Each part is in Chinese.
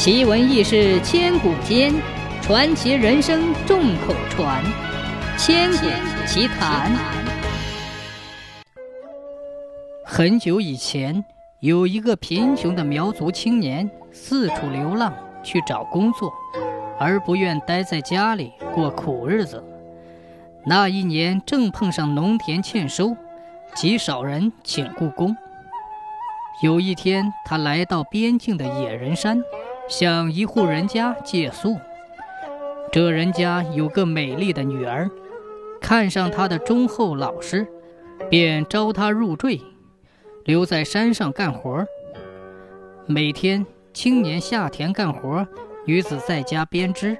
奇闻异事千古间，传奇人生众口传。千古奇谈。很久以前，有一个贫穷的苗族青年，四处流浪去找工作，而不愿待在家里过苦日子。那一年正碰上农田欠收，极少人请雇工。有一天，他来到边境的野人山，向一户人家借宿。这人家有个美丽的女儿，看上他的忠厚老实，便招他入赘，留在山上干活。每天，青年下田干活，女子在家编织，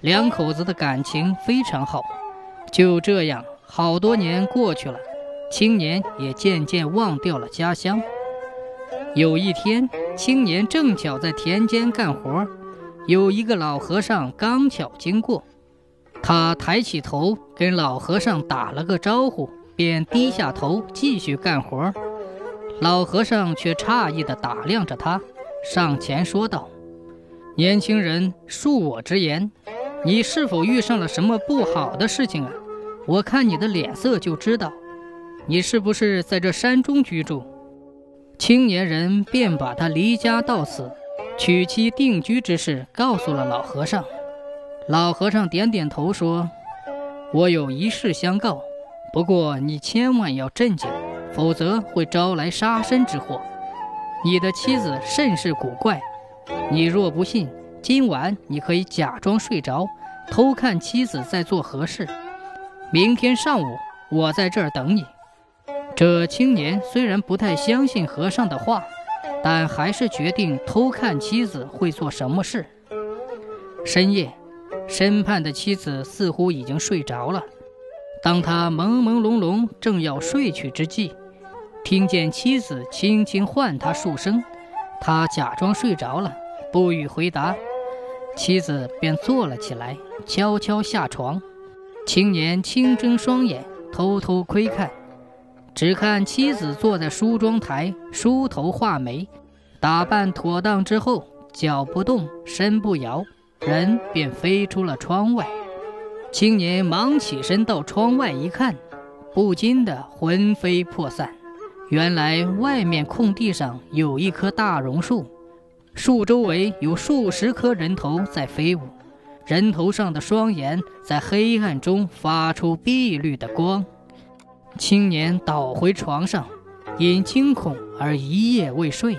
两口子的感情非常好。就这样，好多年过去了，青年也渐渐忘掉了家乡。有一天，青年正巧在田间干活，有一个老和尚刚巧经过，他抬起头跟老和尚打了个招呼，便低下头继续干活。老和尚却诧异地打量着他，上前说道：“年轻人，恕我直言，你是否遇上了什么不好的事情啊？我看你的脸色就知道，你是不是在这山中居住？”青年人便把他离家到此、娶妻定居之事告诉了老和尚。老和尚点点头说：“我有一事相告，不过你千万要镇静，否则会招来杀身之祸。你的妻子甚是古怪，你若不信，今晚你可以假装睡着，偷看妻子在做何事。明天上午，我在这儿等你。”这青年虽然不太相信和尚的话，但还是决定偷看妻子会做什么事。深夜，审判的妻子似乎已经睡着了。当他朦朦胧胧正要睡去之际，听见妻子轻轻唤他数声，他假装睡着了，不予回答。妻子便坐了起来，悄悄下床。青年轻睁双眼，偷偷窥看。只看妻子坐在梳妆台，梳头画眉，打扮妥当之后，脚不动，身不摇，人便飞出了窗外。青年忙起身到窗外一看，不禁的魂飞魄散。原来外面空地上有一棵大榕树，树周围有数十颗人头在飞舞，人头上的双眼在黑暗中发出碧绿的光。青年倒回床上，因惊恐而一夜未睡。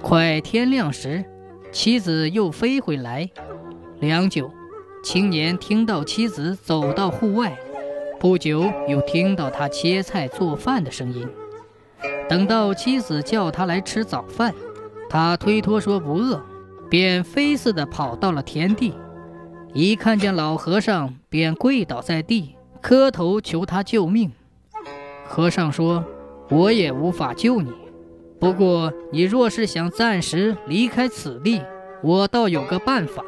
快天亮时，妻子又飞回来。良久，青年听到妻子走到户外，不久又听到他切菜做饭的声音。等到妻子叫他来吃早饭，他推脱说不饿，便飞似的跑到了田地。一看见老和尚，便跪倒在地。磕头求他救命。和尚说：“我也无法救你，不过你若是想暂时离开此地，我倒有个办法。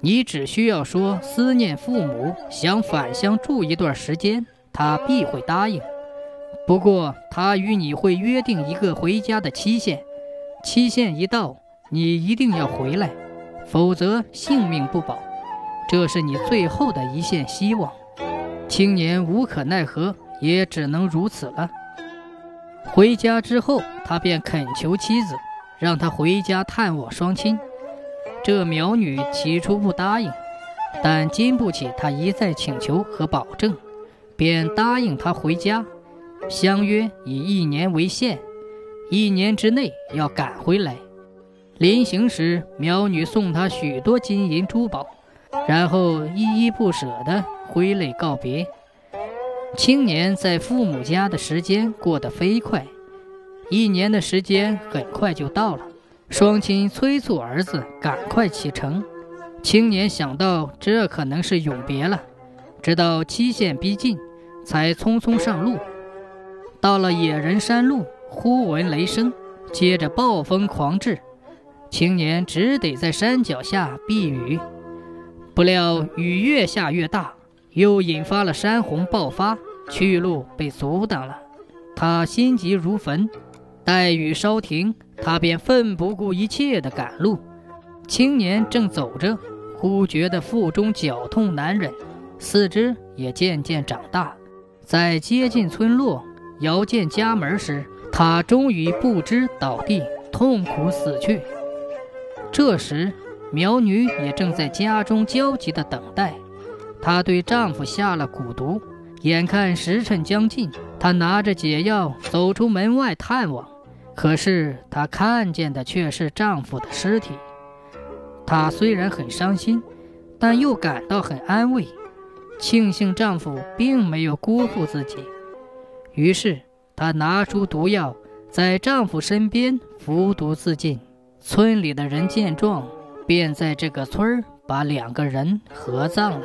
你只需要说思念父母，想返乡住一段时间，他必会答应。不过他与你会约定一个回家的期限，期限一到，你一定要回来，否则性命不保。这是你最后的一线希望。”青年无可奈何，也只能如此了。回家之后，他便恳求妻子，让他回家探望双亲。这苗女起初不答应，但经不起他一再请求和保证，便答应他回家。相约以一年为限，一年之内要赶回来。临行时，苗女送他许多金银珠宝，然后依依不舍地。挥泪告别，青年在父母家的时间过得飞快，一年的时间很快就到了。双亲催促儿子赶快启程，青年想到这可能是永别了，直到期限逼近，才匆匆上路。到了野人山路，忽闻雷声，接着暴风狂至，青年只得在山脚下避雨。不料雨越下越大。又引发了山洪爆发，去路被阻挡了。他心急如焚，待雨稍停，他便奋不顾一切地赶路。青年正走着，忽觉得腹中绞痛难忍，四肢也渐渐长大。在接近村落、遥见家门时，他终于不知倒地，痛苦死去。这时，苗女也正在家中焦急地等待。她对丈夫下了蛊毒，眼看时辰将近，她拿着解药走出门外探望。可是她看见的却是丈夫的尸体。她虽然很伤心，但又感到很安慰。庆幸丈夫并没有辜负自己，于是她拿出毒药，在丈夫身边服毒自尽。村里的人见状，便在这个村儿把两个人合葬了。